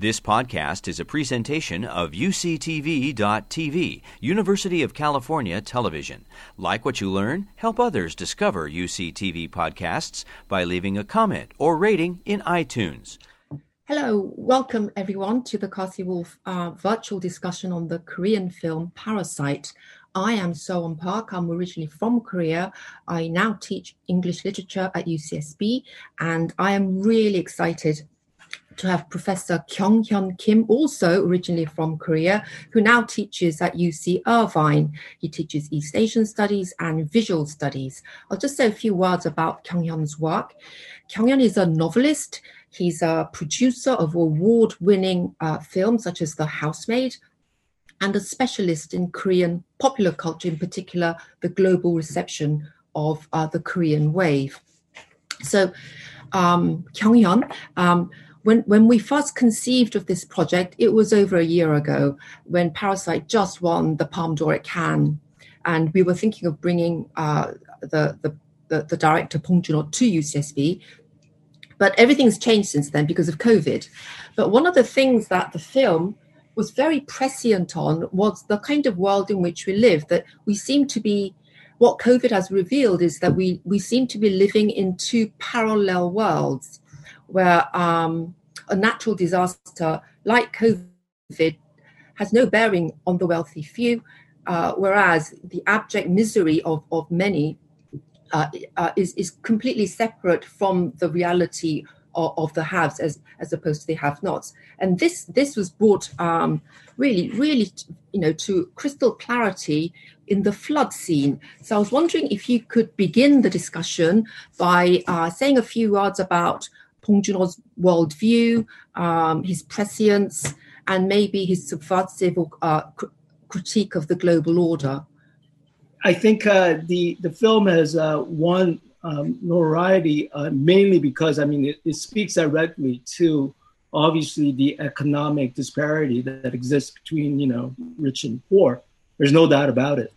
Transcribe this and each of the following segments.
This podcast is a presentation of UCTV.tv, University of California Television. Like what you learn, help others discover UCTV podcasts by leaving a comment or rating in iTunes. Hello, welcome everyone to the Carsey-Wolf uh, virtual discussion on the Korean film Parasite. I am Sowon Park. I'm originally from Korea. I now teach English literature at UCSB, and I am really excited to have Professor Kyung Hyun Kim, also originally from Korea, who now teaches at UC Irvine. He teaches East Asian studies and visual studies. I'll just say a few words about Kyung Hyun's work. Kyung Hyun is a novelist. He's a producer of award winning uh, films such as The Housemaid, and a specialist in Korean popular culture, in particular, the global reception of uh, the Korean wave. So, um, Kyung Hyun, um, when, when we first conceived of this project, it was over a year ago when Parasite just won the Palme d'Or at Cannes. And we were thinking of bringing uh, the, the, the, the, director Bong Joon-ho to UCSB. But everything's changed since then because of COVID. But one of the things that the film was very prescient on was the kind of world in which we live, that we seem to be what COVID has revealed is that we, we seem to be living in two parallel worlds where um, a natural disaster like COVID has no bearing on the wealthy few, uh, whereas the abject misery of, of many uh, uh, is, is completely separate from the reality of, of, the haves as, as opposed to the have nots. And this, this was brought um, really, really, you know, to crystal clarity in the flood scene. So I was wondering if you could begin the discussion by uh, saying a few words about Bong Joon-ho's worldview, um, his prescience, and maybe his subversive uh, cr- critique of the global order? I think uh, the the film has uh, won um, notoriety uh, mainly because I mean it, it, speaks directly to obviously the economic disparity that exists between you know rich and poor. There's no doubt about it.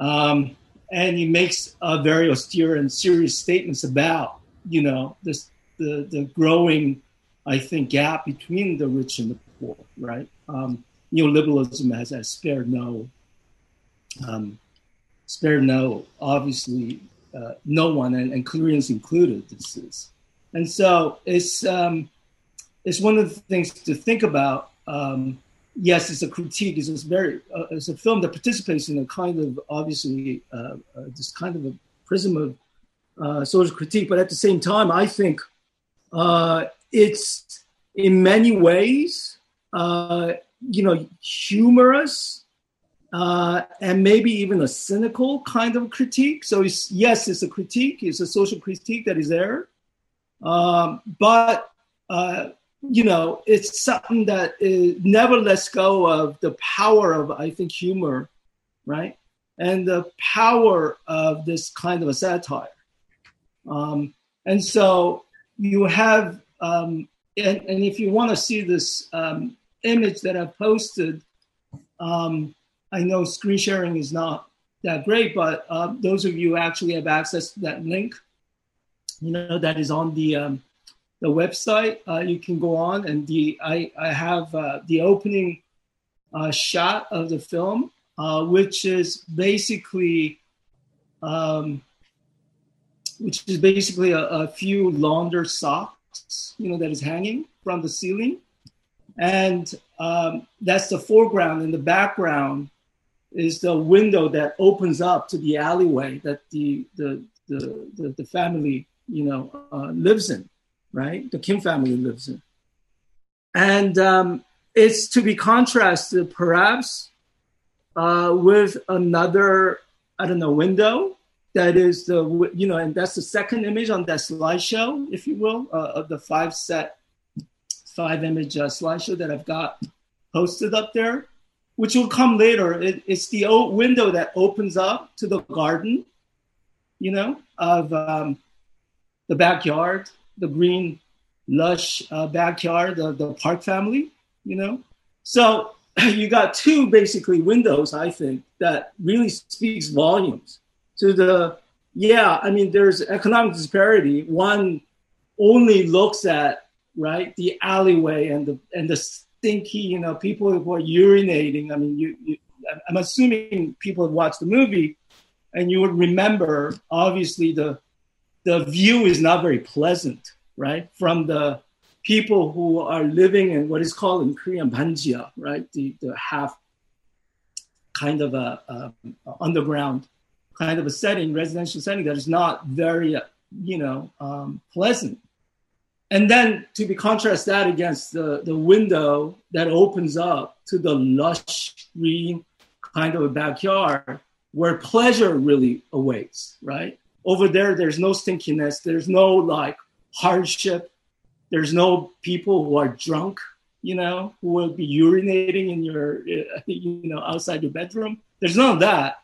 Um, and he makes very austere and serious statements about you know this the, the growing, I think, gap between the rich and the poor, right? Um, neoliberalism has, has spared no, um, spared no, obviously, uh, no one, and, and, Koreans included, this is. And so it's, um, it's one of the things to think about. Um, yes, it's a critique. It's very, uh, it's a film that participates in a kind of, obviously, uh, uh this kind of a prism of uh, social critique. But at the same time, I think uh, it's in many ways, uh, you know, humorous uh, and maybe even a cynical kind of critique. So it's, yes, it's a critique. It's a social critique that is there, um, but uh, you know, it's something that never lets go of the power of, I think, humor, right? And the power of this kind of a satire. Um, and so you have, um, and, and, if you want to see this um, image that I've posted, um, I know screen sharing is not that great, but uh, those of you actually have access to that link, you know, that is on the um, the website. Uh, you can go on and the I, I have uh, the opening uh, shot of the film, uh, which is basically um, which is basically a, a few launder socks, you know, that is hanging from the ceiling. And um, that's the foreground. In the background is the window that opens up to the alleyway that the, the, the, the, the family, you know, uh, lives in, right? The Kim family lives in. And um, it's to be contrasted perhaps uh, with another, I don't know, window that is the you know and that's the second image on that slideshow if you will uh, of the five set five image uh, slideshow that i've got posted up there which will come later. It, it's the old window that opens up to the garden you know of um, the backyard the green lush uh, backyard of the park family you know. So you got two basically windows i think that really speaks volumes to the yeah i mean there's economic disparity one only looks at right? The alleyway and the and the stinky, you know, people who are urinating. I mean, you, you I'm assuming people have watched the movie, and you would remember obviously the the view is not very pleasant, right? From the people who are living in what is called in Korean banjia, right? The, the half kind of a, a, a, underground kind of a setting, residential setting that is not very, uh, you know, um, pleasant. And then to be contrast that against the, the window that opens up to the lush green kind of a backyard where pleasure really awaits, right? Over there, there's no stinkiness, there's no like hardship, there's no people who are drunk, you know, who will be urinating in your, you know, outside your bedroom. There's none of that.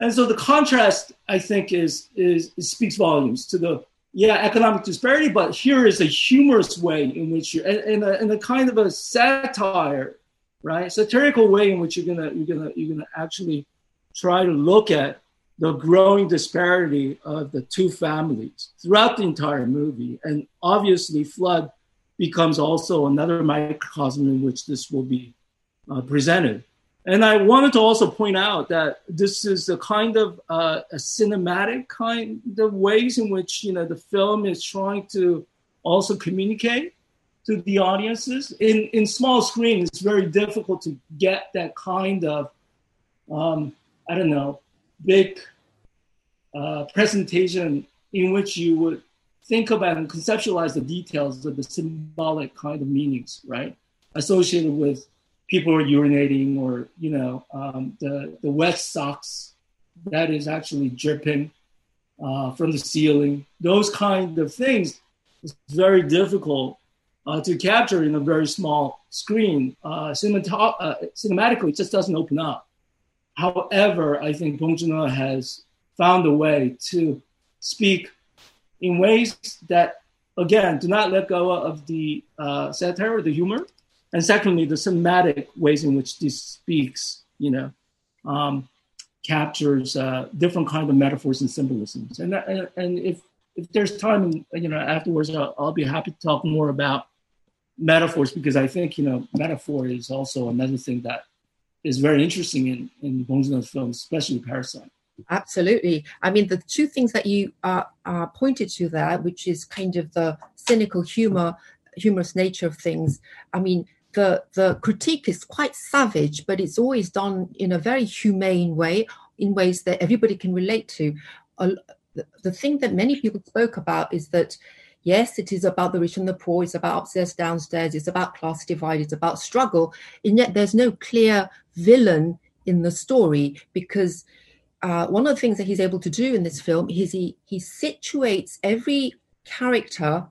And so the contrast, I think, is, is, speaks volumes to the yeah economic disparity. But here is a humorous way in which you, in a, in a kind of a satire, right, satirical way in which you're gonna you're gonna you're gonna actually try to look at the growing disparity of the two families throughout the entire movie. And obviously, Flood becomes also another microcosm in which this will be uh, presented. And I wanted to also point out that this is a kind of uh, a cinematic kind of ways in which you know the film is trying to also communicate to the audiences. In in small screen, it's very difficult to get that kind of um, I don't know big uh, presentation in which you would think about and conceptualize the details of the symbolic kind of meanings, right, associated with people are urinating or you know um, the the wet socks that is actually dripping uh, from the ceiling. Those kind of things is very difficult uh, to capture in a very small screen. Uh, uh, cinematically, it just doesn't open up. However, I think Bong Joon-ho has found a way to speak in ways that, again, do not let go of the uh, satire, or the humor, and secondly, the cinematic ways in which this speaks, you know, um, captures uh, different kind of metaphors and symbolisms. And, and, and if, if there's time, you know, afterwards, I'll, I'll be happy to talk more about metaphors because I think, you know, metaphor is also another thing that is very interesting in, in Bong Joon-ho's films, especially Parasite. Absolutely. I mean, the two things that you uh, uh, pointed to there, which is kind of the cynical humor, humorous nature of things. I mean, the the critique is quite savage, but it's always done in a very humane way, in ways that everybody can relate to. Uh, the, thing that many people spoke about is that yes, it is about the rich and the poor, it's about upstairs, downstairs, it's about class divide, it's about struggle, and yet there's no clear villain in the story because uh, one of the things that he's able to do in this film is he he situates every character,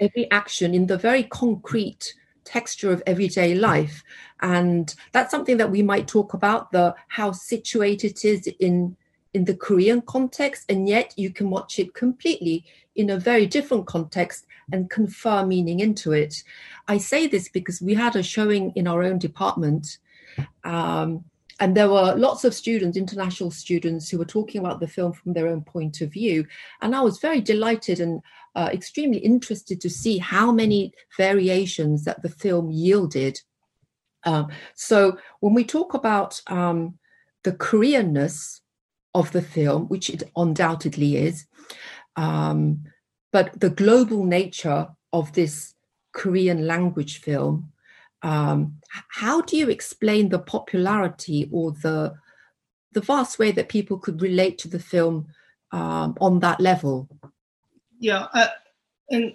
every action in the very concrete texture of everyday life, and that's something that we might talk about the how situated it is in in the Korean context, and yet you can watch it completely in a very different context and confer meaning into it. I say this because we had a showing in our own department. Um, and there were lots of students, international students, who were talking about the film from their own point of view. And I was very delighted and uh, extremely interested to see how many variations that the film yielded. Um, so when we talk about um, the Koreanness of the film, which it undoubtedly is, um, but the global nature of this Korean language film um, how do you explain the popularity or the the vast way that people could relate to the film um, on that level? Yeah, uh, and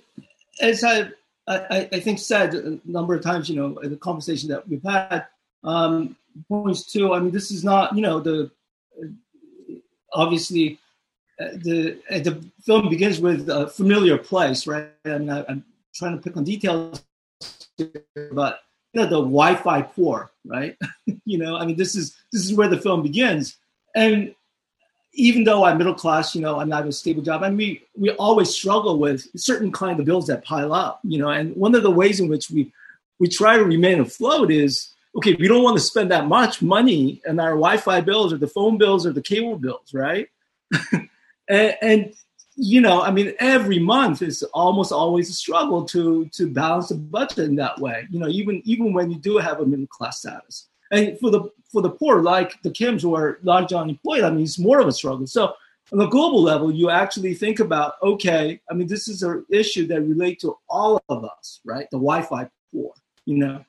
as I, I, I think said a number of times, you know, the conversation that we've had, um, points to. I mean, this is not, you know, the obviously uh, the uh, the film begins with a familiar place, right? I mean, I, am trying to pick on details, but know, the Wi-Fi poor, right? you know, I mean, this is this is where the film begins. And even though I'm middle class, you know, I'm not a stable job, and we we always struggle with certain kind of bills that pile up, you know. And one of the ways in which we we try to remain afloat is okay, we don't want to spend that much money on our Wi-Fi bills or the phone bills or the cable bills, right? and, and you know, I mean, every month is almost always a struggle to to balance the budget in that way. You know, even even when you do have a middle class status, and for the for the poor, like the Kims who are largely unemployed, I mean, it's more of a struggle. So on a global level, you actually think about, okay, I mean, this is an issue that relate to all of us, right? The Wi-Fi poor, you know,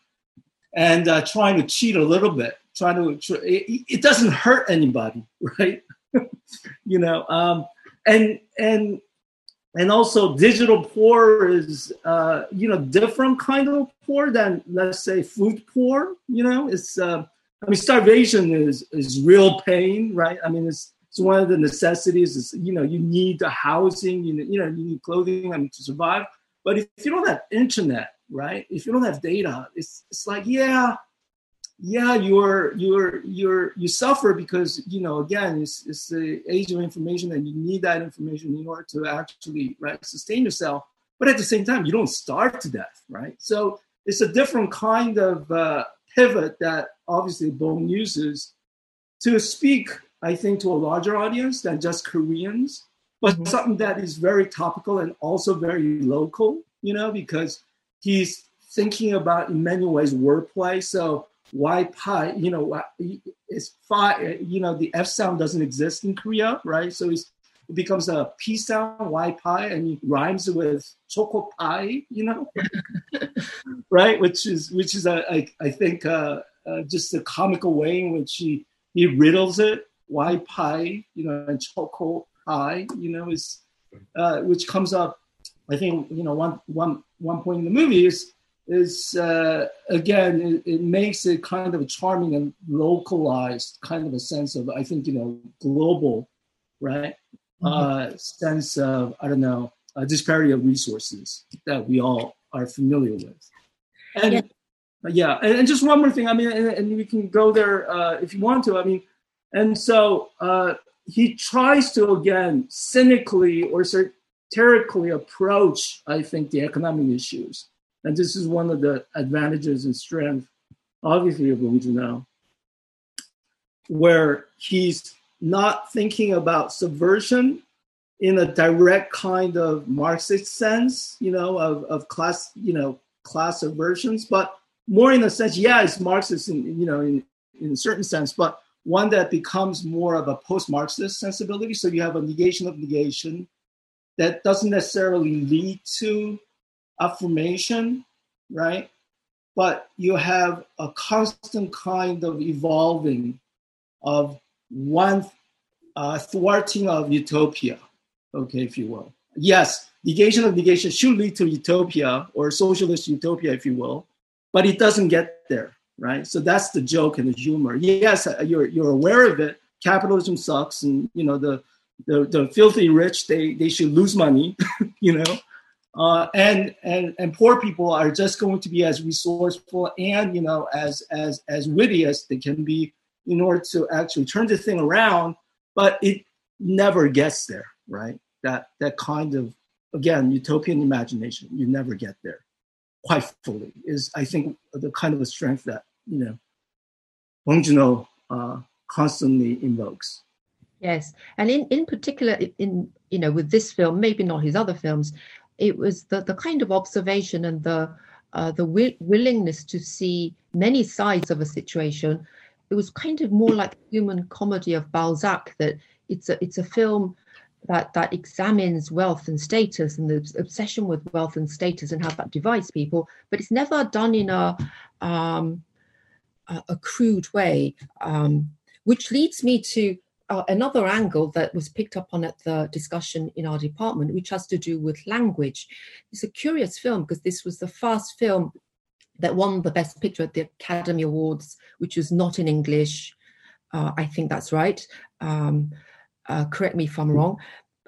and uh, trying to cheat a little bit, trying to, it, it doesn't hurt anybody, right? you know, um, and and and also digital poor is uh, you know different kind of poor than let's say food poor. You know, it's uh, I mean starvation is is real pain, right? I mean it's it's one of the necessities. Is you know you need the housing, you know, you know you need clothing, I mean to survive. But if you don't have internet, right? If you don't have data, it's it's like yeah, yeah, you're you're you're you suffer because you know again it's it's the age of information and you need that information in order to actually right sustain yourself. But at the same time, you don't starve to death, right? So it's a different kind of uh, pivot that obviously Bong uses to speak, I think, to a larger audience than just Koreans, but mm-hmm. something that is very topical and also very local, you know, because he's thinking about in many ways wordplay. So Y pi, you know, it's five, you know, the F sound doesn't exist in Korea, right? So it becomes a P sound, Y pi, and it rhymes with choco pie, you know, right? Which is, which is, a, I, I think, uh, uh, just a comical way in which he, he riddles it, Y pi you know, and choco pie, you know, is, uh, which comes up, I think, you know, one, one, one point in the movie is, is uh, again it, it, makes it kind of a charming and localized kind of a sense of I think you know global, right? Mm-hmm. Uh, sense of I don't know a disparity of resources that we all are familiar with, and yeah, yeah and, and, just one more thing. I mean, and, and we can go there uh, if you want to. I mean, and so uh, he tries to again cynically or satirically approach I think the economic issues and this is one of the advantages and strength, obviously, of Bong Joon-ho, where he's not thinking about subversion in a direct kind of Marxist sense, you know, of, of class, you know, class subversions, but more in a sense, yeah, it's Marxist in, you know, in, in a certain sense, but one that becomes more of a post-Marxist sensibility. So you have a negation of negation that doesn't necessarily lead to affirmation, right? But you have a constant kind of evolving of one uh, thwarting of utopia, okay, if you will. Yes, negation of negation should lead to utopia or socialist utopia, if you will, but it doesn't get there, right? So that's the joke and the humor. Yes, uh, you're you're aware of it. Capitalism sucks, and you know the the, the filthy rich they they should lose money, you know uh, and and and poor people are just going to be as resourceful and you know as as as witty as they can be in order to actually turn the thing around. But it never gets there right? That that kind of again utopian imagination you never get there quite fully is i think the kind of a strength that you know Bong Joon-ho uh, constantly invokes. Yes. And in in particular in you know with this film maybe not his other films it was the, the kind of observation and the uh, the wi- willingness to see many sides of a situation. It was kind of more like human comedy of Balzac. That it's a it's a film that that examines wealth and status and the obsession with wealth and status and how that divides people. But it's never done in a um, a, crude way, um, which leads me to uh, another angle that was picked up on at the discussion in our department, which has to do with language. It's a curious film because this was the first film that won the Best Picture at the Academy Awards, which was not in English. Uh, I think that's right. Um, uh, correct me if I'm wrong.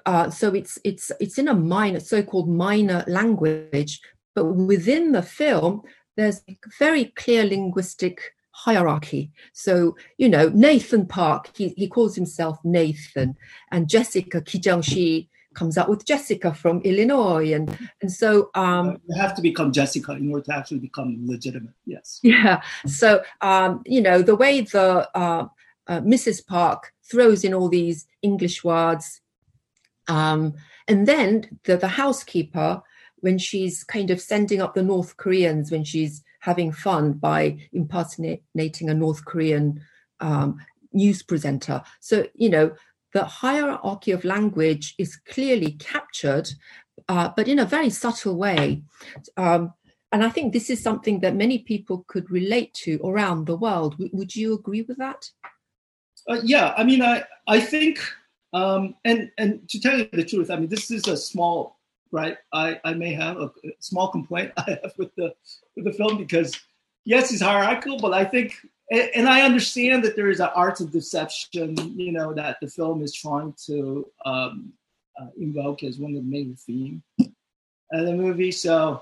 Uh, so it's it's it's in a minor, so-called minor language, but within the film, there's very clear linguistic hierarchy. So, you know, Nathan Park, he, he calls himself Nathan, and Jessica Kijangshi comes out with Jessica from Illinois. And, and so. Um, you have to become Jessica in order to actually become legitimate. Yes. Yeah. So, um, you know, the way the uh, uh, Mrs. Park throws in all these English words Um, and then the, the housekeeper, when she's kind of sending up the North Koreans when she's having fun by impersonating a North Korean um, news presenter. So, you know, the hierarchy of language is clearly captured, uh, but in a very subtle way. Um, and I think this is something that many people could relate to around the world. W- would you agree with that? Uh, yeah, I mean, I I think, um, and and to tell you the truth, I mean, this is a small right. I I may have a small complaint I have with the with the film because yes, it's hierarchical, but I think and, I understand that there is an art of deception, you know, that the film is trying to um, uh, invoke as one of the main themes of the movie. So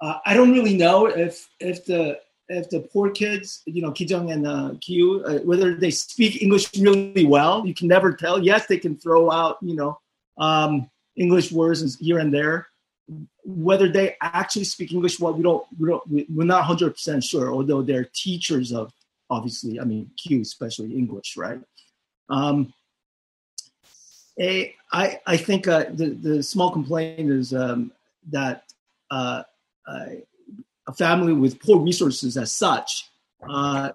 uh, I don't really know if if the if the poor kids, you know, Kijung and uh, Kyu, uh, whether they speak English really well. You can never tell. Yes, they can throw out, you know, um, English words here and there. Whether they actually speak English well, we don't, we don't we're not hundred percent sure. Although they're teachers of obviously, I mean, Q, especially English, right? Um, a, I, I think uh, the, the small complaint is um, that uh, a family with poor resources as such, uh,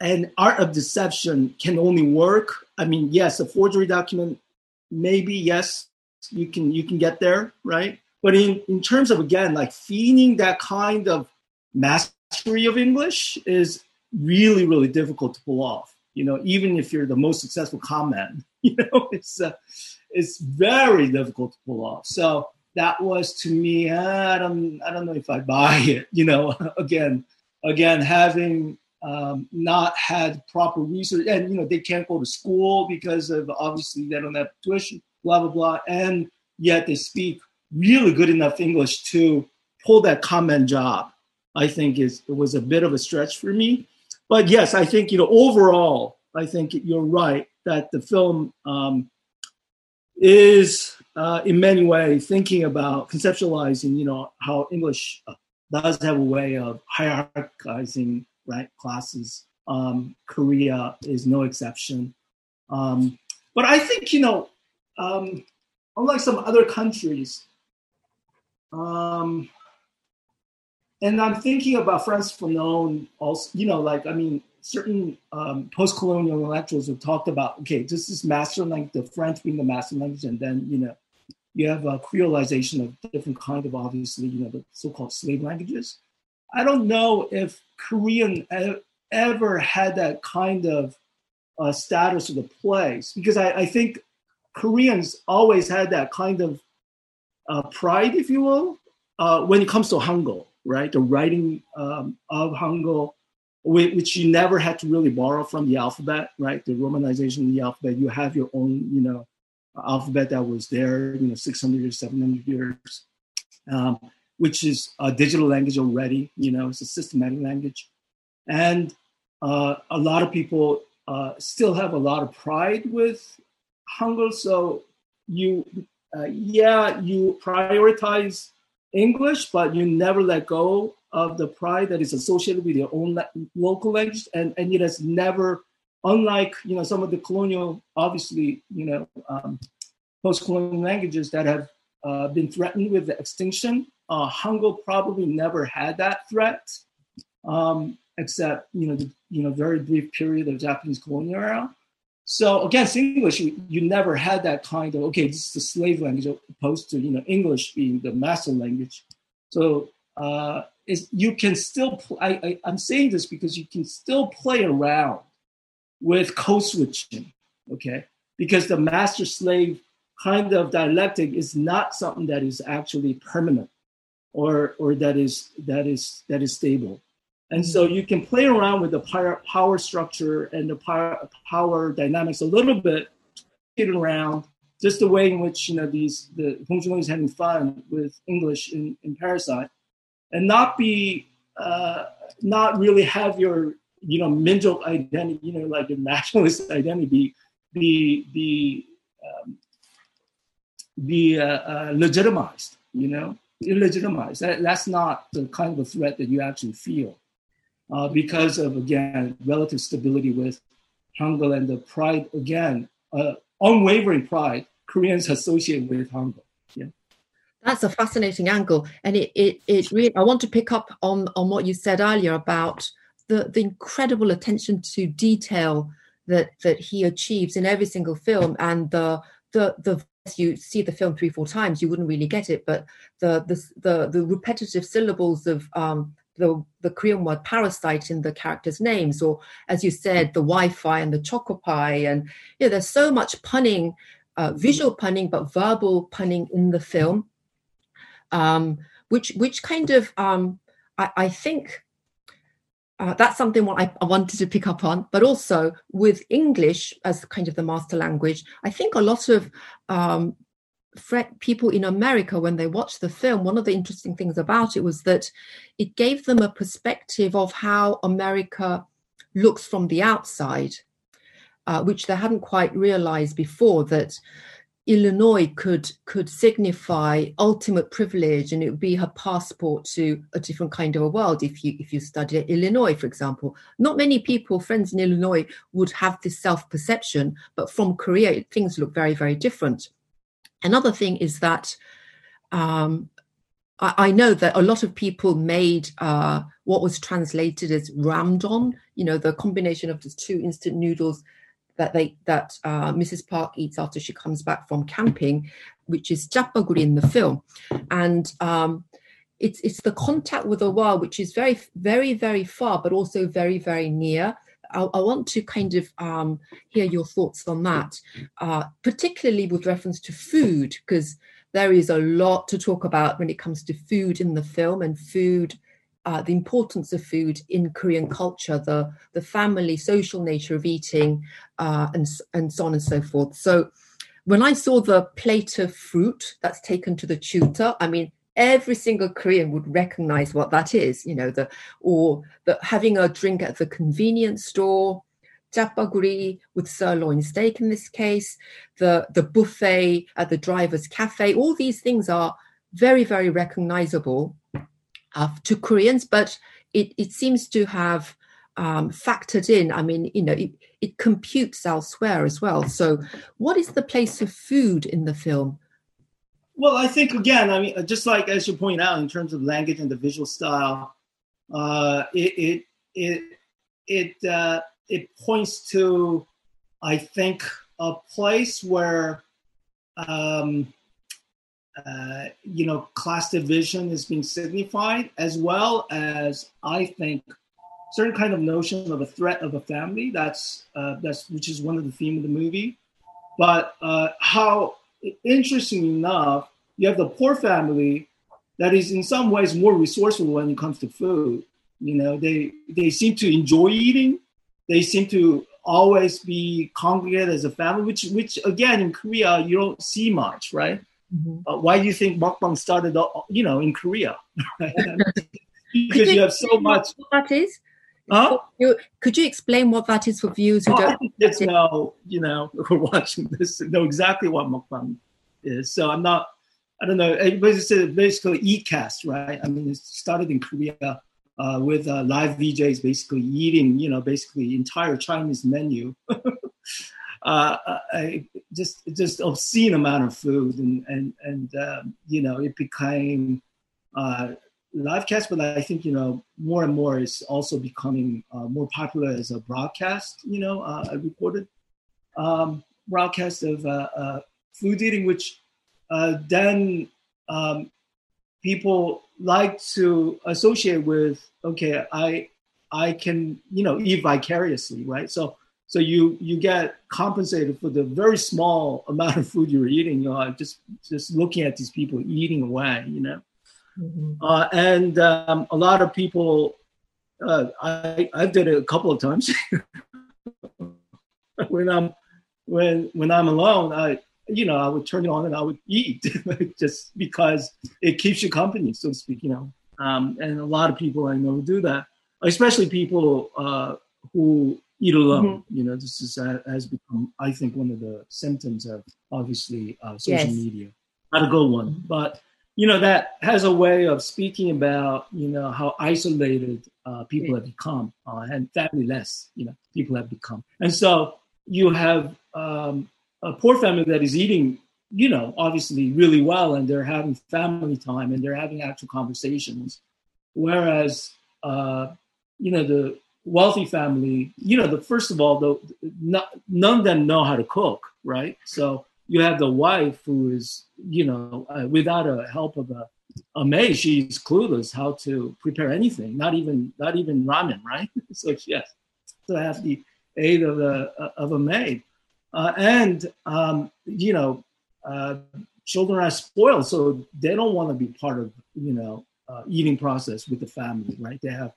and art of deception can only work. I mean, yes, a forgery document, maybe yes, you can you can get there, right? But in, in terms of again, like feeding that kind of mastery of English is really, really difficult to pull off. You know, even if you're the most successful comment, you know, it's uh, it's very difficult to pull off. So that was to me, uh, I don't, I don't know if I buy it. You know, again, again, having um, not had proper research, and you know, they can't go to school because of obviously they don't have tuition, blah blah blah, and yet they speak really good enough English to pull that con man job. I think is it was a bit of a stretch for me but yes, I think you know overall, I think you're right that the film um, is uh, in many ways thinking about conceptualizing, you know, how English does have a way of hierarchizing right classes. Um, Korea is no exception. Um, but I think you know, um, unlike some other countries, um, and I'm thinking about Frantz Fanon also, you know, like, I mean, certain um, post-colonial intellectuals have talked about, okay, this is master language, the French being the master language, and then, you know, you have a creolization of different kind of, obviously, you know, the so-called slave languages. I don't know if Korean ever had that kind of uh, status of the place, because I, I, think Koreans always had that kind of uh, pride, if you will, uh, when it comes to Hangul right? The writing um, of Hangul, which you never had to really borrow from the alphabet, right? The romanization of the alphabet. You have your own, you know, alphabet that was there, you know, 600 or 700 years, um, which is a digital language already. You know, it's a systematic language, and uh, a lot of people uh, still have a lot of pride with Hangul. So you, uh, yeah, you prioritize English, but you never let go of the pride that is associated with your own local language, and and it has never, unlike you know some of the colonial, obviously you know um, post-colonial languages that have uh, been threatened with extinction. Uh, Hangul probably never had that threat, um, except you know the you know very brief period of Japanese colonial era. So against English, you, never had that kind of okay, this is the slave language opposed to you know English being the master language. So uh, you can still pl- I, I, I'm saying this because you can still play around with code switching, okay? Because the master slave kind of dialectic is not something that is actually permanent or or that is that is that is stable. And so you can play around with the power, structure and the power, dynamics a little bit, get around just the way in which you know these the Hong Joon is having fun with English in, in Parasite, and not be uh, not really have your you know Min족 identity, you know, like your nationalist identity, be be um, be uh, uh, legitimized, you know, illegitimized. That, that's not the kind of threat that you actually feel uh, because of, again, relative stability with Hangul and the pride, again, uh, unwavering pride. Koreans associate with Hangul. Yeah. That's a fascinating angle, and it it it really. I want to pick up on on what you said earlier about the the incredible attention to detail that that he achieves in every single film, and the the the you see the film three four times, you wouldn't really get it, but the the the, the repetitive syllables of um, the, the Korean word parasite in the characters' names, or as you said, the Wi-Fi and the choco pie, and yeah, there's so much punning, uh, visual punning, but verbal punning in the film, um, which which kind of um, I, I, think uh, that's something what I, I, wanted to pick up on. But also with English as kind of the master language, I think a lot of um, people in America, when they watched the film, one of the interesting things about it was that it gave them a perspective of how America looks from the outside, uh, which they hadn't quite realized before that Illinois could could signify ultimate privilege, and it would be her passport to a different kind of a world. If you if you study Illinois, for example, not many people, friends in Illinois, would have this self perception, but from Korea, things look very very different. Another thing is that um, I, I, know that a lot of people made uh, what was translated as ramdon, you know, the combination of the two instant noodles that they that uh, Mrs. Park eats after she comes back from camping, which is japaguri in the film, and um, it's it's the contact with the world which is very very very far, but also very very near. I, I want to kind of um, hear your thoughts on that, uh, particularly with reference to food, because there is a lot to talk about when it comes to food in the film and food. Uh, the importance of food in Korean culture, the the family social nature of eating, uh, and and so on and so forth. So, when I saw the plate of fruit that's taken to the tutor, I mean, every single Korean would recognize what that is, you know, the or the having a drink at the convenience store, japaguri with sirloin steak in this case, the the buffet at the driver's cafe. All these things are very very recognizable uh, to Koreans, but it it seems to have um, factored in. I mean, you know, it, it computes elsewhere as well. So, what is the place of food in the film? Well, I think again, I mean, just like as you point out, in terms of language and the visual style, uh, it it it it, uh, it points to, I think, a place where, um, uh, you know, class division is being signified, as well as I think certain kind of notion of a threat of a family. That's uh, that's which is one of the theme of the movie, but uh, how interesting enough, you have the poor family that is in some ways more resourceful when it comes to food. You know, they they seem to enjoy eating. They seem to always be congregated as a family, which which again in Korea you don't see much, right? Mm-hmm. Uh, why do you think mukbang started, you know, in Korea? because you, you, have so much. That is. Huh? You, could you explain what that is for viewers who oh, don't? Know, you know, who are watching this know exactly what mukbang is. So I'm not. I don't know. It's basically e-cast, right? I mean, it started in Korea uh, with uh, live VJs basically eating, you know, basically entire Chinese menu. uh, I, just just obscene amount of food, and and and um, you know, it became uh, live cast, but I think you know more and more is also becoming uh, more popular as a broadcast. You know, uh, a recorded um, broadcast of food eating, which uh, then um, people like to associate with. Okay, I I can you know eat vicariously, right? So so you you get compensated for the very small amount of food you're eating. You know, just just looking at these people eating away. You know. Mm-hmm. Uh, and um, a lot of people, uh, I I did it a couple of times. when I'm when when I'm alone, I you know I would turn it on and I would eat just because it keeps you company, so to speak. You know, um, and a lot of people I know do that, especially people uh, who eat alone. Mm-hmm. You know, this is uh, has become I think one of the symptoms of obviously uh, social yes. media. Not a good one, but you know that has a way of speaking about you know how isolated uh, people have become uh, and family-less you know people have become and so you have um, a poor family that is eating you know, obviously really well, and they're having family time and they're having actual conversations. Whereas, uh, you know, the wealthy family, you know, the first of all, the not, none of them know how to cook, right? So you have the wife who is, you know, uh, without a help of a, a maid, she's clueless how to prepare anything, not even not even ramen, right? so has to have the aid of a of a maid, uh, and um, you know, uh, children are spoiled, so they don't want to be part of you know uh, eating process with the family, right? They have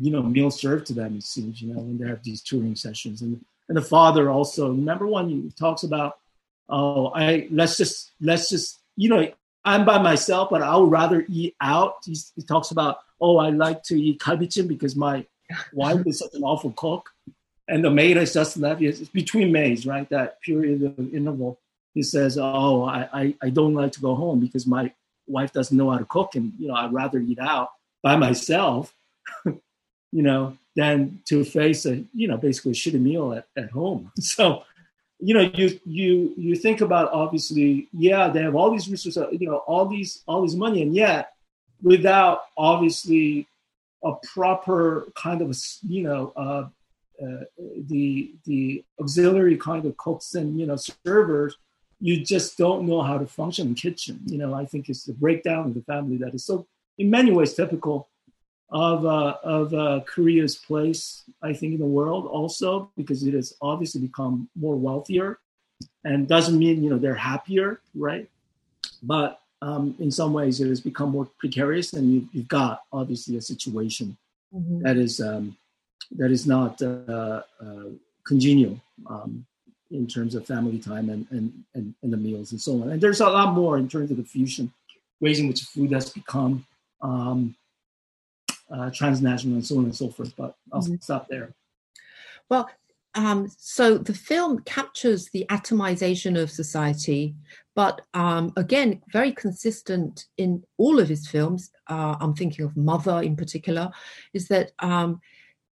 you know meals served to them. It seems you know when they have these touring sessions, and and the father also. Remember when he talks about, oh, I let's just let's just you know I'm by myself, but I would rather eat out. He, he talks about, oh, I like to eat kalbichim because my wife is such an awful cook, and the maid has just left. It's between maids, right? That period of interval. He says, oh, I, I, I don't like to go home because my wife doesn't know how to cook, and you know I'd rather eat out by myself, you know, than to face a you know basically a shitty meal at, at home. So you know you you you think about obviously yeah they have all these resources you know all these all these money and yet without obviously a proper kind of you know uh, uh, the the auxiliary kind of cooks and you know servers you just don't know how to function in kitchen you know i think it's the breakdown of the family that is so in many ways typical of uh, of uh, Korea's place, I think, in the world also because it has obviously become more wealthier, and doesn't mean you know they're happier, right? But um, in some ways, it has become more precarious, and you, you've got obviously a situation mm-hmm. that is um, that is not uh, uh congenial um, in terms of family time and, and and and the meals and so on. And there's a lot more in terms of the fusion ways in which food has become. Um, uh, transnational and so on and so forth. But I'll mm-hmm. stop there. Well, um, so the film captures the atomization of society, but um, again, very consistent in all of his films. Uh, I'm thinking of Mother in particular, is that um,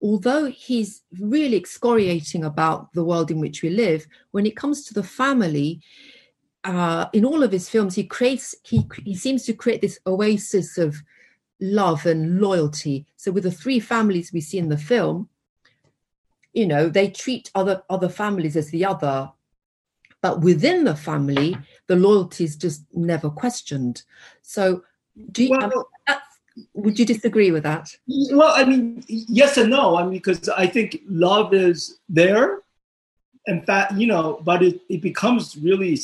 although he's really excoriating about the world in which we live, when it comes to the family, uh, in all of his films, he creates he he seems to create this oasis of love and loyalty. So with the three families we see in the film, you know, they treat other other families as the other, but within the family, the loyalty is just never questioned. So, do you, well, would you disagree with that? Well, I mean, yes and no. I mean, because I think love is there, in fact, you know, but it, it becomes really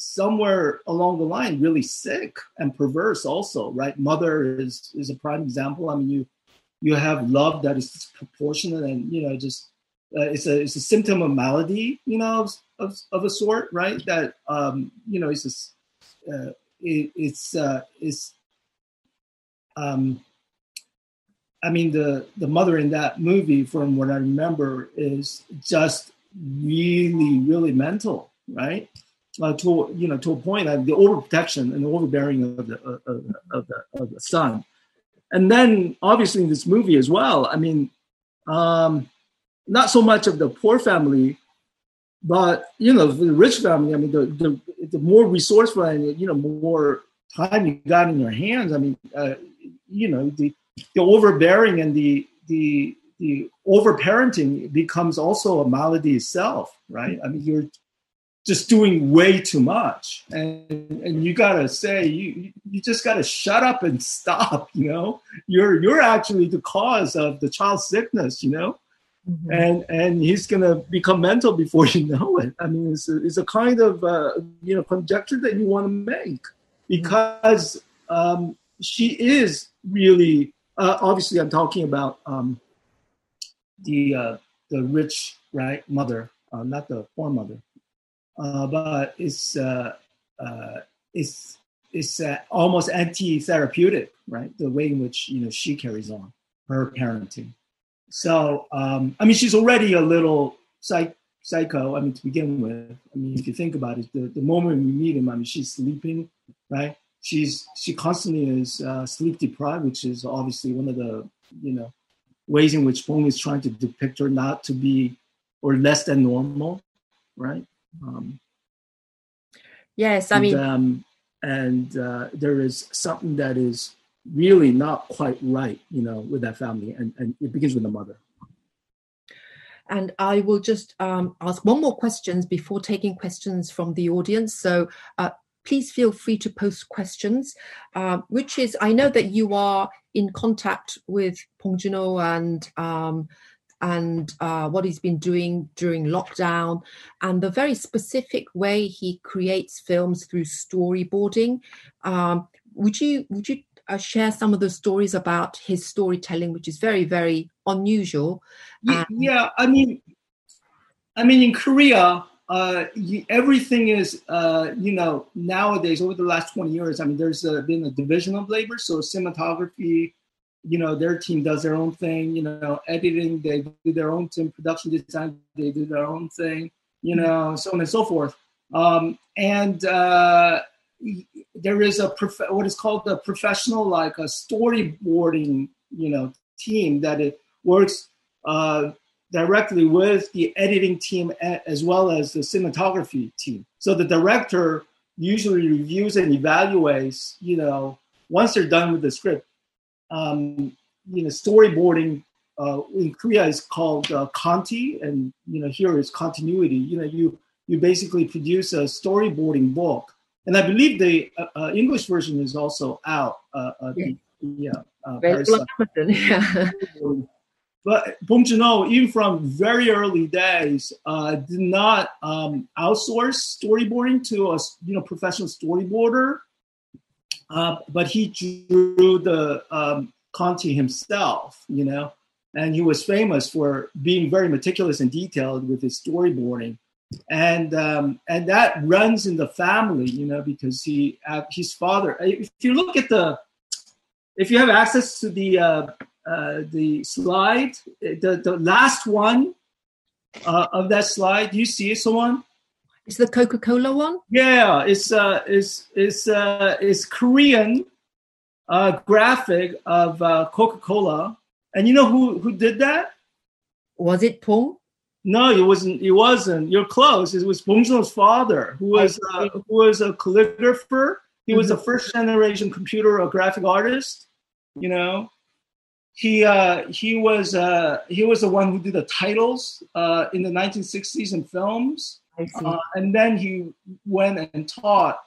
somewhere along the line really sick and perverse also right mother is is a prime example i mean you you have love that is proportionate and you know just uh, it's a it's a symptom of malady you know of, of, of a sort right that um you know it's just uh, it, it's uh it's um i mean the the mother in that movie from what i remember is just really really mental right? Uh, to you know to a point uh, the overprotection and the overbearing of the, of, of, the of the son. And then obviously in this movie as well i mean um not so much of the poor family but you know the rich family i mean the the, the more resourceful and you know more time you got in your hands i mean uh, you know the the overbearing and the the the overparenting becomes also a malady itself right? I mean you're just doing way too much. And and you gotta say you you just gotta shut up and stop you know? You're you're actually the cause of the child's sickness you know? Mm-hmm. and and he's gonna become mental before you know it. I mean it's a, it's a kind of uh, you know conjecture that you want to make because um, she is really uh, obviously i'm talking about um, the uh, the rich right mother uh, not the poor mother uh, but it's uh, uh, it's it's almost anti-therapeutic, right? The way in which you know she carries on her parenting. So um, I mean, she's already a little psych- psycho. I mean, to begin with. I mean, if you think about it, the, the moment we meet him, I mean, she's sleeping, right? She's she constantly is uh, sleep deprived, which is obviously one of the you know ways in which Bong is trying to depict her not to be or less than normal, right? Um, Yes, I and, mean, um, and uh, there is something that is really not quite right, you know, with that family, and and it begins with the mother. And I will just um, ask one more questions before taking questions from the audience. So uh, please feel free to post questions, uh, which is, I know that you are in contact with Bong Joon-ho and um, and uh, what he's been doing during lockdown, and the very specific way he creates films through storyboarding. Um, would you would you uh, share some of the stories about his storytelling, which is very very unusual? Yeah, yeah I mean, I mean in Korea, uh, you, everything is, uh, you know, nowadays over the last 20 years, I mean, there's uh, been a division of labor. So cinematography, you know, their team does their own thing, you know, editing, they do their own thing, production design, they do their own thing, you mm-hmm. know, so on and so forth. Um, and uh, there is a prof- what is called the professional, like a storyboarding, you know, team that it works uh, directly with the editing team as well as the cinematography team. So the director usually reviews and evaluates, you know, once they're done with the script, um, you know, storyboarding uh, in Korea is called uh, Conti, and you know, here is continuity. You know, you you basically produce a storyboarding book, and I believe the uh, uh English version is also out. Uh, uh, yeah. The, uh, yeah. But Bong Joon-ho, even from very early days, uh, did not um, outsource storyboarding to a you know professional storyboarder, uh, but he drew the um, Conti himself, you know, and he was famous for being very meticulous and detailed with his storyboarding, and um, and that runs in the family, you know, because he uh, his father. If you look at the, if you have access to the uh, uh, the slide, the, the last one uh, of that slide. Do you see someone? It's the Coca Cola one? Yeah, it's uh, it's it's uh, it's Korean uh, graphic of uh, Coca Cola, and you know who who did that? Was it Pong? No, it wasn't. It wasn't. You're close. It was Bong Joon's father, who was uh, who was a calligrapher. He was mm-hmm. a first generation computer graphic artist. You know, he uh, he was uh, he was the one who did the titles uh, in the 1960s in films, uh, and then he went and taught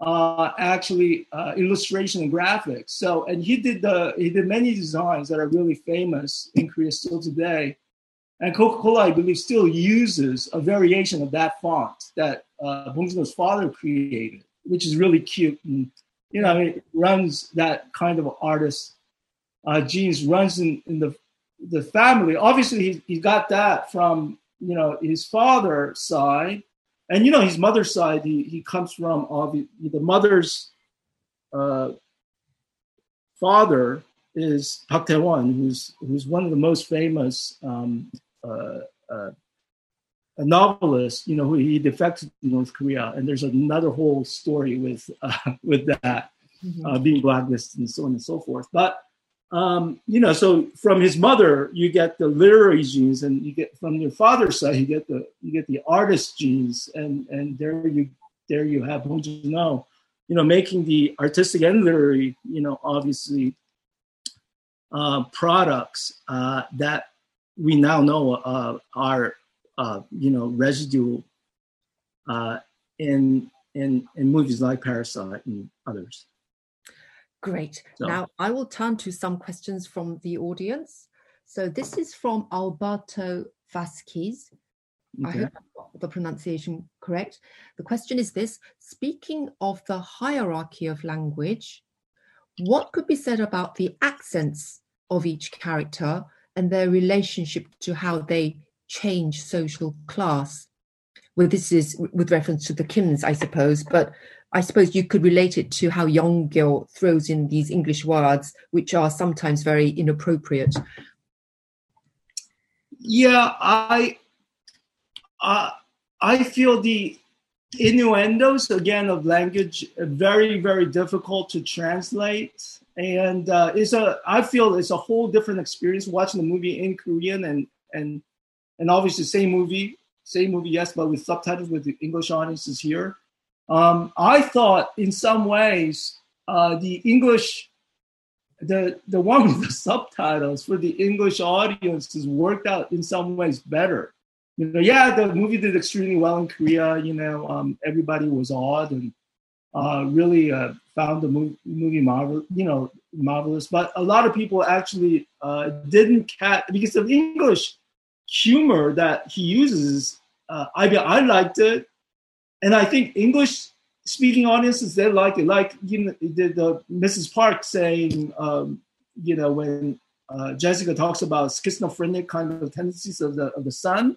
uh, actually uh, illustration and graphics. So and he did the he did many designs that are really famous in Korea still today. And Coca-Cola, I believe, still uses a variation of that font that uh, Bong Joon's father created, which is really cute. And, you know, it runs that kind of artist uh, genes runs in, in the the family. Obviously, he he got that from you know his father's side, and you know his mother's side. He he comes from obvi- the mother's uh, father is Park Tae-won, who's who's one of the most famous um, uh, uh, a novelist. You know, who he defected to North Korea, and there's another whole story with uh, with that mm-hmm. Uh, being blacklisted and so on and so forth. But um, you know, so from his mother, you get the literary genes, and you get from your father's side, you get the you get the artist genes, and and there you there you have Bong Joon-ho, you know, making the artistic and literary, you know, obviously uh, products uh, that we now know uh, are uh, you know residual uh, in in in movies like Parasite and others. Great. So. Now I will turn to some questions from the audience. So this is from Alberto Vasquez. Okay. I hope I got the pronunciation correct. The question is this Speaking of the hierarchy of language, what could be said about the accents of each character and their relationship to how they change social class? Well, this is with reference to the Kims, I suppose, but I suppose you could relate it to how Young Gil throws in these English words, which are sometimes very inappropriate. Yeah, I, uh, I feel the innuendos again of language very very difficult to translate, and uh, it's a I feel it's a whole different experience watching the movie in Korean and and and obviously same movie same movie yes, but with subtitles with the English audiences here Um, I thought in some ways uh, the English, the the one with the subtitles for the English audiences worked out in some ways better. You know, yeah, the movie did extremely well in Korea. You know, um, everybody was awed and uh, really uh, found the movie, movie marvel, you know, marvelous. But a lot of people actually uh, didn't catch because of English humor that he uses. Uh, I mean, I liked it, and I think English speaking audiences they like it. Like you know, the, the Mrs. Park saying, um, you know, when uh, Jessica talks about schizophrenic kind of tendencies of the of the son,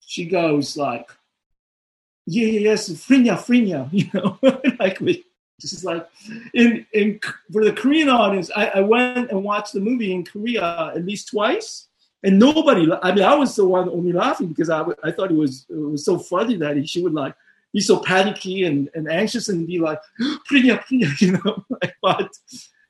she goes like, "Yeah, yes, frinya, frinya," you know, like we just like in in for the Korean audience. I, I went and watched the movie in Korea at least twice and nobody. I mean, I was the one only laughing because I, I thought it was it was so funny that he, she would like be so panicky and, and anxious and be like, "Prinya, prinya," you know. but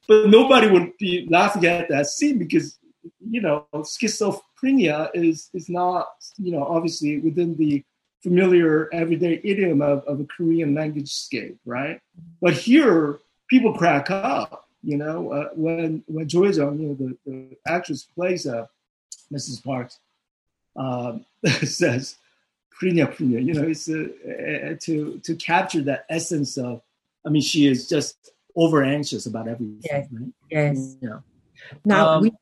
but nobody would be laughing at that scene because you know schizophrenia is is not you know obviously within the familiar everyday idiom of, of a Korean language scape, right? But here people crack up, you know, uh, when when Joy you know, the, the actress plays a Mrs. Parks, um, says, Prinya, Prinya, you know, it's uh, to, to capture that essence of, I mean, she is just over anxious about everything. Yes. Right? yes. Yeah. Now, um, we,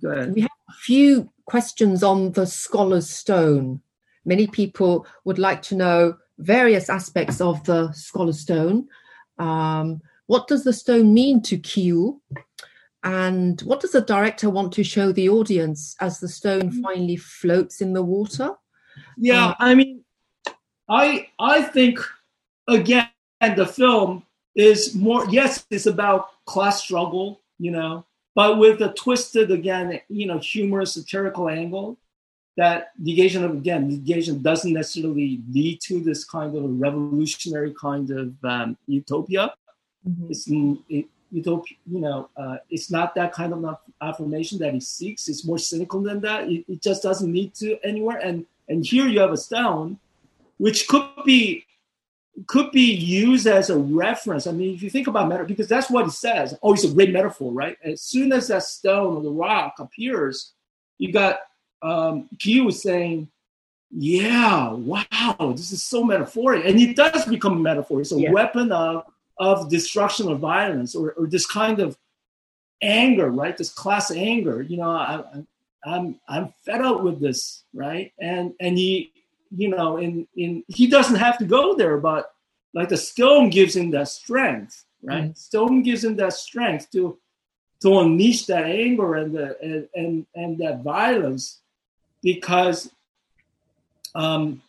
we have a few questions on the Scholar's Stone. Many people would like to know various aspects of the Scholar's Stone. Um, what does the stone mean to Ki-woo? And what does the director want to show the audience as the stone mm. finally floats in the water? Yeah, uh, I mean, I I think again the film is more yes, it's about class struggle, you know, but with a twisted again, you know, humorous satirical angle that negation of again negation doesn't necessarily lead to this kind of a revolutionary kind of um, utopia. Mm-hmm. It's it, utopia, you know, uh, it's not that kind of affirmation that he seeks. It's more cynical than that. It, it, just doesn't lead to anywhere. And and here you have a stone, which could be could be used as a reference. I mean, if you think about metaphor, because that's what it says. Oh, it's a great metaphor, right? As soon as that stone or the rock appears, you got um, Ki-woo saying, "Yeah, wow, this is so metaphoric," and it does become a metaphor. It's a yeah. weapon of of destruction or violence or, or this kind of anger, right? This class anger. You know, I, I'm I'm fed up with this, right? And and he, you know, in in he doesn't have to go there, but like the stone gives him that strength, right? Mm-hmm. Stone gives him that strength to to unleash that anger and the and and, and that violence because um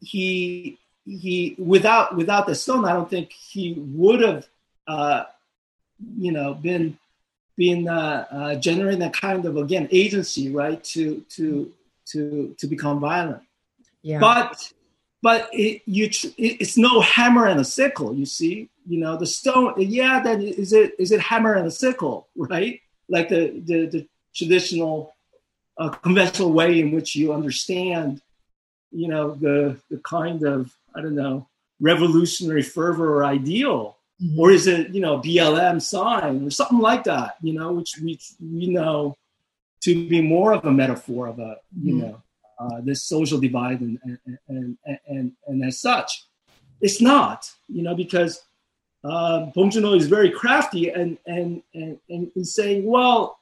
he he without without the stone, I don't think he would have, uh, you know, been been uh, uh, generating a kind of again agency, right, to to to to become violent. Yeah. But but it, you it, it's no hammer and a sickle. You see, you know, the stone. Yeah, then is it is it hammer and a sickle, right? Like the the, the traditional uh, conventional way in which you understand, you know, the the kind of I don't know, revolutionary fervor or ideal? Mm-hmm. Or is it, you know, BLM sign or something like that, you know, which we, we know to be more of a metaphor of a, you mm-hmm. know, uh, this social divide and, and, and, and, and as such. It's not, you know, because uh, Bong Joon-ho is very crafty and, and, and, and in saying, well,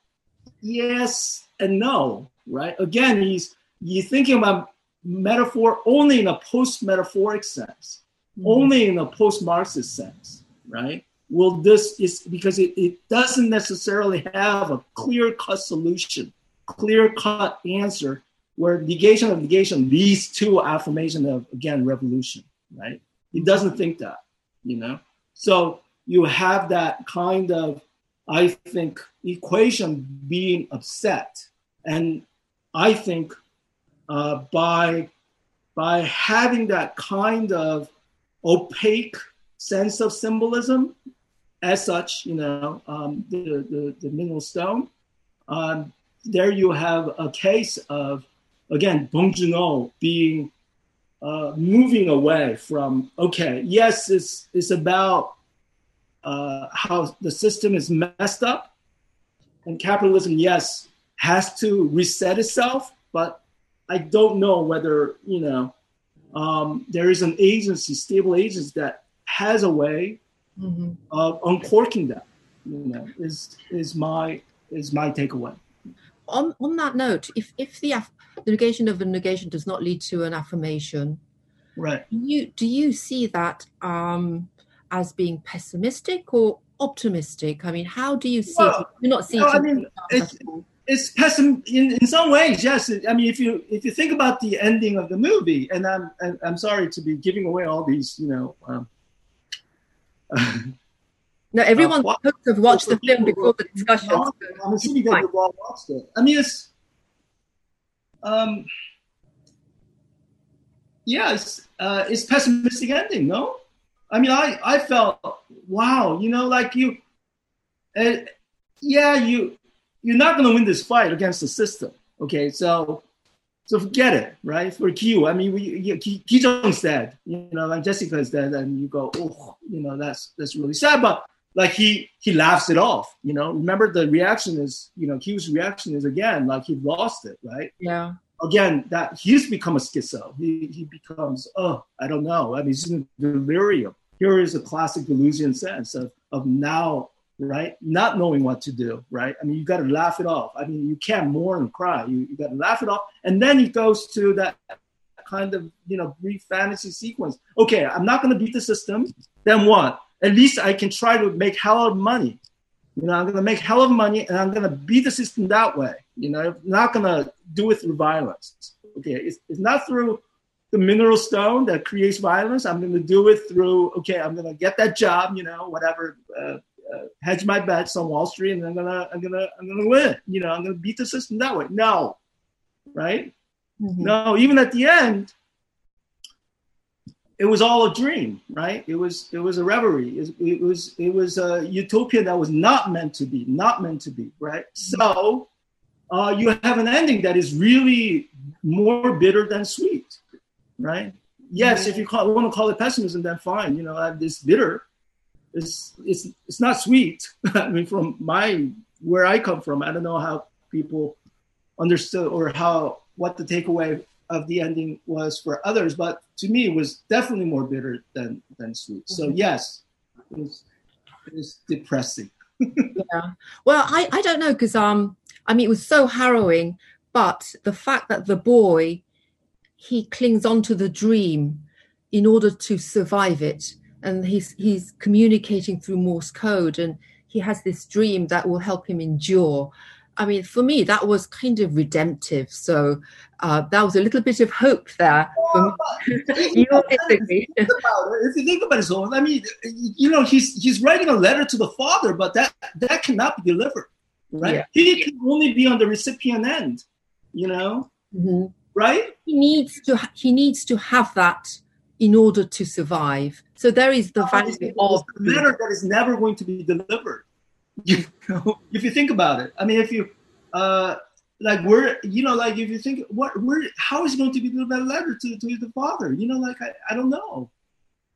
yes and no, right? Again, he's, you're thinking about metaphor only in a post-metaphoric sense, mm-hmm. only in a post-Marxist sense, right? Will this is because it, it doesn't necessarily have a clear-cut solution, clear-cut answer where negation of negation leads to affirmation of again revolution, right? He doesn't think that, you know. So you have that kind of, I think, equation being upset, and I think uh, by by having that kind of opaque sense of symbolism as such you know um, the, the, the mineral stone. Um, there you have a case of again Bong being uh, moving away from okay, yes, it's it's about uh, how the system is messed up, and capitalism, yes, has to reset itself, but I don't know whether you know um, there is an agency, stable agency that has a way mm-hmm. of uncorking that. You know, is is my is my takeaway. On on that note, if if the the negation of a negation does not lead to an affirmation, right? Do you do you see that um, as being pessimistic or optimistic? I mean, how do you see well, it? Do not see no, it. I mean, it's, it's pessim in, in some ways. Yes, I mean, if you if you think about the ending of the movie, and I'm I'm sorry to be giving away all these, you know. Um, no, everyone uh, have watched the film before the discussion. I'm assuming they've all watched it. I mean, it's um, yeah, it's uh, it's pessimistic ending. No, I mean, I I felt wow, you know, like you, uh, yeah, you you're not going to win this fight against the system. Okay, so so forget it, right? For Ki-woo, I mean, we Ki Jung's dead, you know, like Jessica's dead, and you go, oh, you know, that's that's really sad, but like he he laughs it off, you know. Remember the reaction is, you know, Ki-woo's reaction is again like he lost it, right? Yeah. Again, that he's become a schizo. He he becomes, oh, I don't know. I mean, he's in delirium. Here is a classic delusion sense of of now right? Not knowing what to do, right? I mean, you got to laugh it off. I mean, you can't mourn and cry. You, you got to laugh it off. And then he goes to that kind of, you know, brief fantasy sequence. Okay, I'm not going to beat the system. Then what? At least I can try to make hell of money. You know, I'm going to make hell of money and I'm going to beat the system that way. You know, I'm not going to do it through violence. Okay, it's, it's not through the mineral stone that creates violence. I'm going to do it through, okay, I'm going to get that job, you know, whatever. Uh, hedge my bets on Wall Street and I'm gonna I'm gonna I'm gonna win. You know, I'm gonna beat the system that way. No, right? Mm-hmm. No, even at the end, it was all a dream, right? It was it was a reverie. It, it was it was a utopia that was not meant to be, not meant to be, right? So uh, you have an ending that is really more bitter than sweet, right? Yes, if you call, want to call it pessimism, then fine. You know, it's bitter, it's it's it's not sweet. I mean, from my where I come from, I don't know how people understood or how what the takeaway of the ending was for others, but to me, it was definitely more bitter than than sweet. So mm-hmm. yes, it was, it was depressing. yeah. Well, I I don't know because um I mean it was so harrowing, but the fact that the boy he clings on to the dream in order to survive it and he's he's communicating through Morse code, and he has this dream that will help him endure. I mean, for me, that was kind of redemptive. So uh, that was a little bit of hope there. Well, if you think about it, so I mean, you know, he's he's writing a letter to the father, but that that cannot be delivered, right? Yeah. He can only be on the recipient end, you know, mm-hmm. right? He needs to he needs to have that in order to survive. So there is the value of a matter that is never going to be delivered. You know, if you think about it, I mean, if you uh, like, where you know, like if you think, what, where, how is he going to be delivered a letter to to the father? You know, like I, I don't know.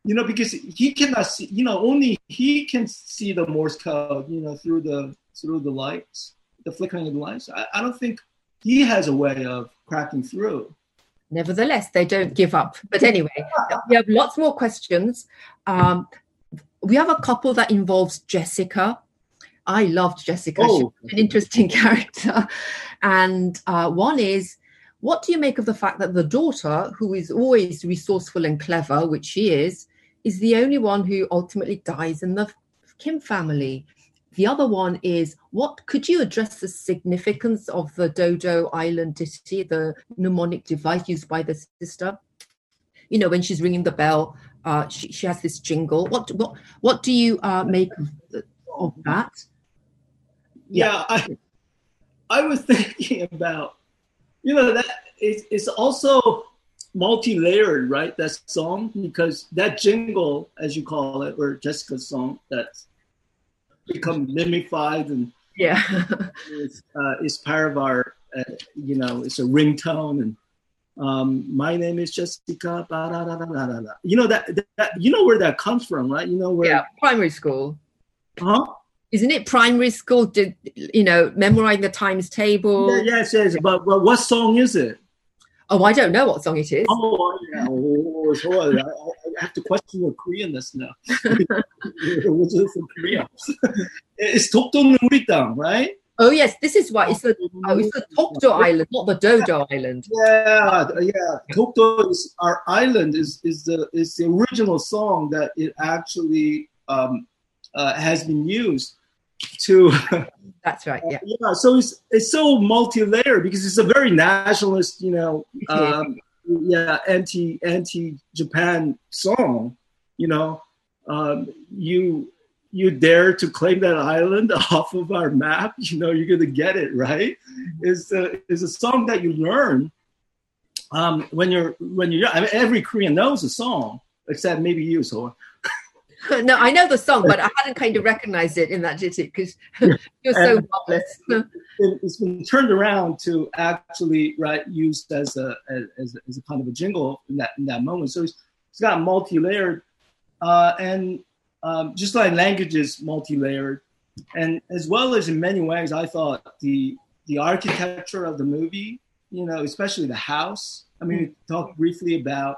You know, because he cannot see. You know, only he can see the Morse code. You know, through the through the lights, the flickering of the lights. I, I don't think he has a way of cracking through nevertheless, they don't give up. But anyway, we have lots more questions. Um, we have a couple that involves Jessica. I loved Jessica. Oh. She's an interesting character. And uh, one is, what do you make of the fact that the daughter, who is always resourceful and clever, which she is, is the only one who ultimately dies in the Kim family? The other one is what could you address the significance of the Dodo Island ditty, the mnemonic device used by the sister? You know, when she's ringing the bell, uh, she, she has this jingle. What what what do you uh, make of, of that? Yeah, yeah I, I was thinking about, you know, that it's, it's also multi-layered, right? That song because that jingle, as you call it, or Jessica's song, that's become limified and yeah, it's, uh, it's part of our, uh, you know, it's a ringtone and um, my name is Jessica. You know that, that you know where that comes from, right? You know where? Yeah, primary school. Huh? Isn't it primary school? Did you know memorizing the times table? Yeah, yes, yes. But, but what song is it? Oh, I don't know what song it is. Oh, yeah. Oh, I, I have to question your Koreanness now. Is from Korea. it's Dokdo Nuritang, right? Oh yes, this is why it's the oh, it's the Island, not the Dodo Island. Yeah, yeah. Dokdo is our island is is the is the original song that it actually um, uh, has been used to. That's right. Yeah. yeah. So it's it's so multi-layered because it's a very nationalist, you know, um, yeah, anti anti Japan song. You know, um, you you dare to claim that island off of our map, you know, you're gonna get it right. Is a is a song that you learn um, when you're when you're. I mean, every Korean knows the song except maybe you, so. no, I know the song, but I hadn't kind of recognized it in that jitty because you're so marvelous. it's been turned around to actually right used as a as, as a kind of a jingle in that in that moment. So it's, it's got multi-layered, uh, and um, just like languages multi-layered, and as well as in many ways, I thought the the architecture of the movie, you know, especially the house. I mean, we talked briefly about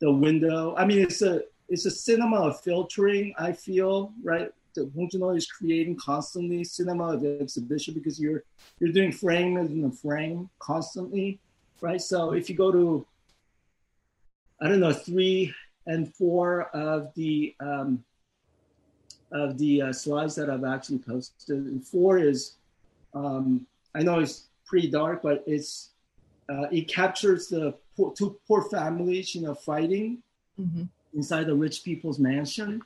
the window. I mean, it's a it's a cinema of filtering. I feel right. The Bong is creating constantly cinema of exhibition because you're you're doing frame in the frame constantly, right? So if you go to I don't know three and four of the um, of the uh, slides that I've actually posted. And four is, um, I know it's pretty dark, but it's uh, it captures the poor, two poor families, you know, fighting mm-hmm. Inside the rich people's mansion,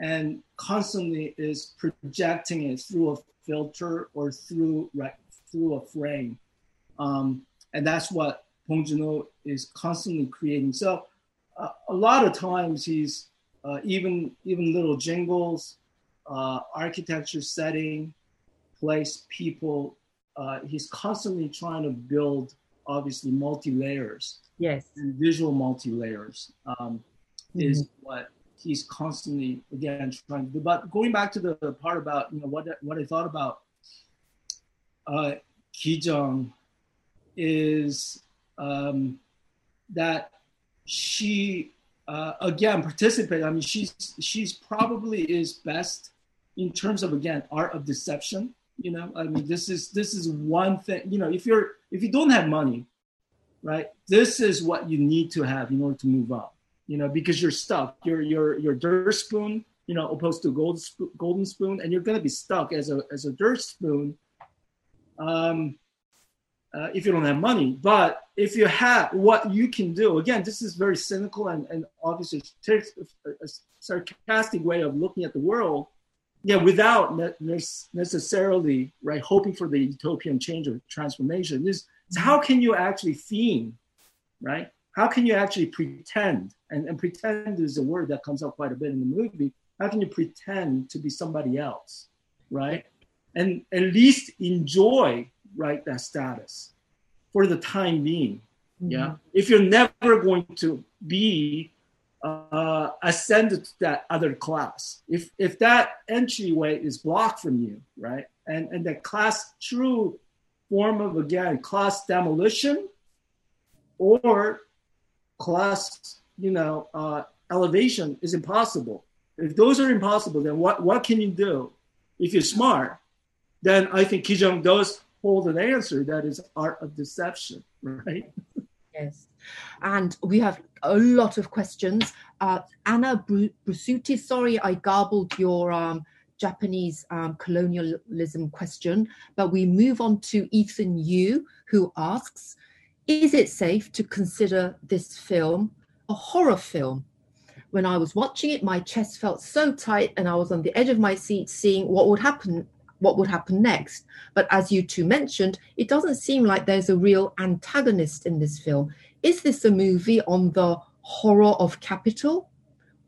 and constantly is projecting it through a filter or through right through a frame, um, and that's what Bong Joon-ho is constantly creating. So uh, a lot of times he's uh, even even little jingles uh, architecture setting, place, people. Uh, he's constantly trying to build, obviously, multi layers. Yes. And visual multi layers um, mm-hmm. is what he's constantly again trying to do. But going back to the part about you know what what I thought about uh, Ki-jung is um, that she uh, again participate. I mean, she's she's probably is best in terms of again art of deception you know i mean this is this is one thing you know if you're if you don't have money right this is what you need to have in order to move up you know because you're stuck you're you're you're dirt spoon you know opposed to gold sp- golden spoon and you're going to be stuck as a as a dirt spoon um uh, if you don't have money but if you have what you can do again this is very cynical and, and obviously a, a sarcastic way of looking at the world yeah, without ne- necessarily right hoping for the utopian change or transformation. Is how can you actually theme, right? How can you actually pretend? And, and pretend is a word that comes up quite a bit in the movie. How can you pretend to be somebody else, right? And at least enjoy right that status for the time being. Mm-hmm. Yeah. If you're never going to be uh, ascend to that other class. If if that entryway is blocked from you, right, and and that class true form of again class demolition or class you know uh, elevation is impossible. If those are impossible, then what what can you do? If you're smart, then I think Ki-jung does hold an answer that is art of deception, right? Yes. And we have a lot of questions. Uh, Anna Brusuti, sorry I garbled your um, Japanese um, colonialism question, but we move on to Ethan Yu, who asks Is it safe to consider this film a horror film? When I was watching it, my chest felt so tight and I was on the edge of my seat seeing what would happen what would happen next. But as you two mentioned, it doesn't seem like there's a real antagonist in this film. Is this a movie on the horror of capital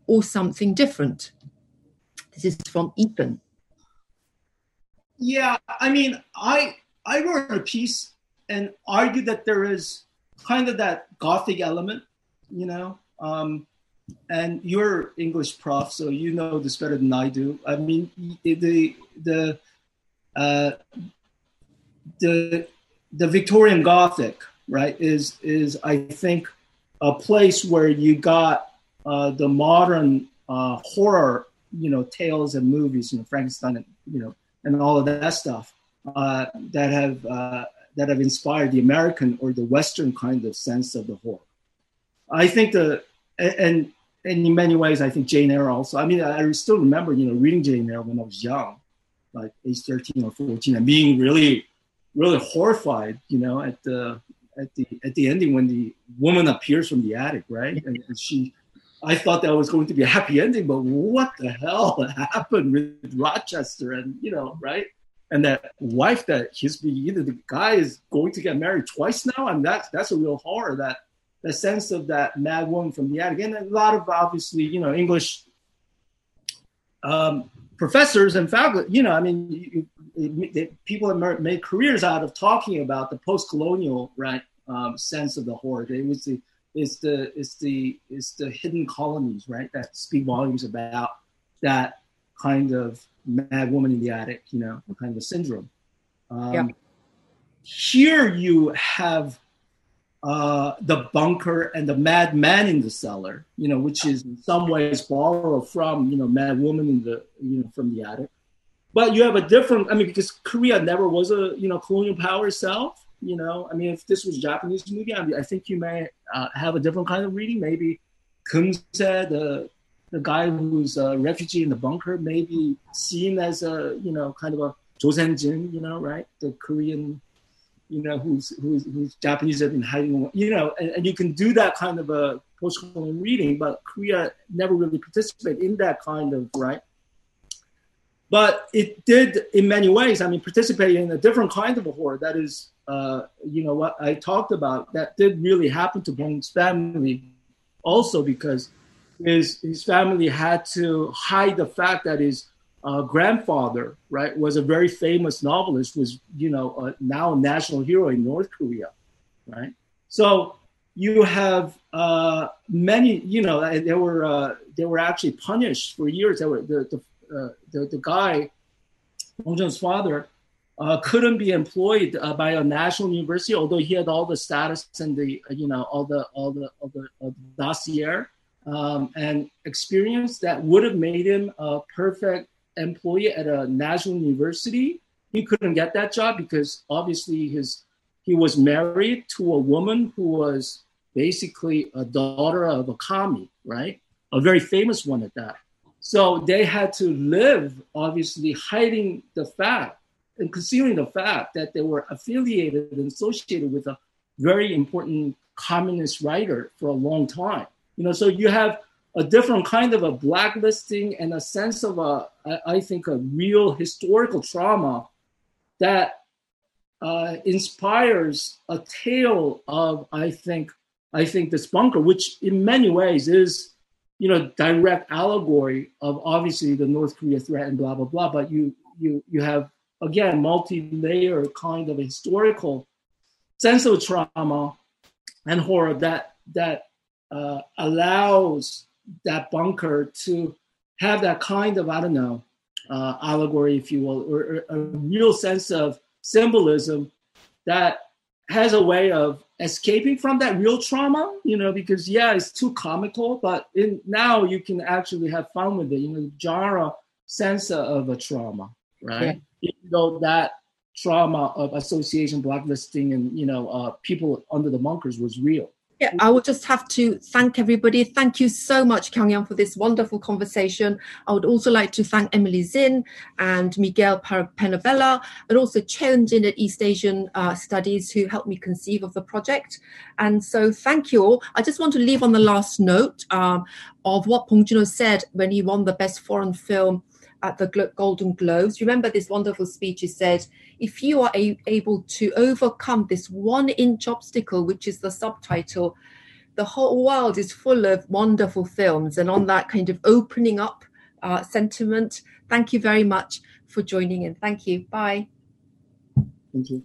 or something different? This is from Ethan. Yeah, I mean, I I wrote a piece and argue that there is kind of that gothic element, you know. Um, and you're English prof, so you know this better than I do. I mean, the the uh, the the Victorian Gothic, right, is is I think a place where you got uh, the modern uh, horror, you know, tales and movies, you know, Frankenstein, and, you know, and all of that stuff uh, that have uh, that have inspired the American or the Western kind of sense of the horror. I think the and, and in many ways, I think Jane Eyre also. I mean, I still remember, you know, reading Jane Eyre when I was young, like age 13 or 14, and being really, really horrified, you know, at the at the at the ending when the woman appears from the attic, right? And, and she, I thought that was going to be a happy ending, but what the hell happened with Rochester? And you know, right? And that wife that he's being either the guy is going to get married twice now, and that's that's a real horror. That the sense of that mad woman from the attic, and a lot of obviously, you know, English um, professors and faculty. You know, I mean, you, people have made careers out of talking about the post-colonial right um, sense of the horror. It was the it's the it's the it's the hidden colonies right that speak volumes about that kind of mad woman in the attic, you know, kind of a syndrome. Um, yeah. Here you have uh, the bunker and the madman in the cellar, you know, which is in some ways borrowed from, you know, mad woman in the, you know, from the attic. But you have a different, I mean, because Korea never was a, you know, colonial power itself. You know, I mean, if this was a Japanese movie, I, mean, I think you may uh, have a different kind of reading. Maybe Geun-sae, the the guy who's a refugee in the bunker, may be seen as a, you know, kind of a Joseonjin, you know, right? The Korean, you know, who's who's, who's Japanese have been hiding, you know, and, and you can do that kind of a post-colonial reading, but Korea never really participated in that kind of right but it did, in many ways, I mean, participate in a different kind of a horror. That is, uh, you know, what I talked about. That did really happen to Bong's family, also because his his family had to hide the fact that his uh, grandfather, right, was a very famous novelist, was you know uh, now a national hero in North Korea, right. So you have uh, many, you know, they were uh, they were actually punished for years. They were the, the uh, the, the guy, Bong Joon's father, uh, couldn't be employed by a national university, although he had all the status and the you know all the all the all the, all the dossier um, and experience that would have made him a perfect employee at a national university. He couldn't get that job because obviously his he was married to a woman who was basically a daughter of a kami, right? A very famous one at that. So they had to live, obviously, hiding the fact and concealing the fact that they were affiliated and associated with a very important communist writer for a long time. You know, so you have a different kind of a blacklisting and a sense of a, I think, a real historical trauma that uh, inspires a tale of, I think, I think this bunker, which in many ways is you know, direct allegory of obviously the North Korea threat and blah blah blah. But you you you have again multi-layer kind of historical sense of trauma and horror that that uh, allows that bunker to have that kind of I don't know uh, allegory, if you will, or, or a real sense of symbolism that has a way of escaping from that real trauma, you know, because yeah, it's too comical, but in now you can actually have fun with it, you know, genre sense of a trauma, right? Yeah. Even though that trauma of association, blacklisting, and you know, uh, people under the bunkers was real. Yeah, I will just have to thank everybody. Thank you so much, Kyung Yang, for this wonderful conversation. I would also like to thank Emily Zinn and Miguel Penabella, and also Cheon Jin at East Asian uh, Studies, who helped me conceive of the project. And so, thank you all. I just want to leave on the last note um, of what Bong Joon said when he won the Best Foreign Film at the Golden Globes. Remember this wonderful speech he said, if you are a- able to overcome this one inch obstacle, which is the subtitle, the whole world is full of wonderful films. And on that kind of opening up uh, sentiment, thank you very much for joining in. Thank you. Bye. Thank you.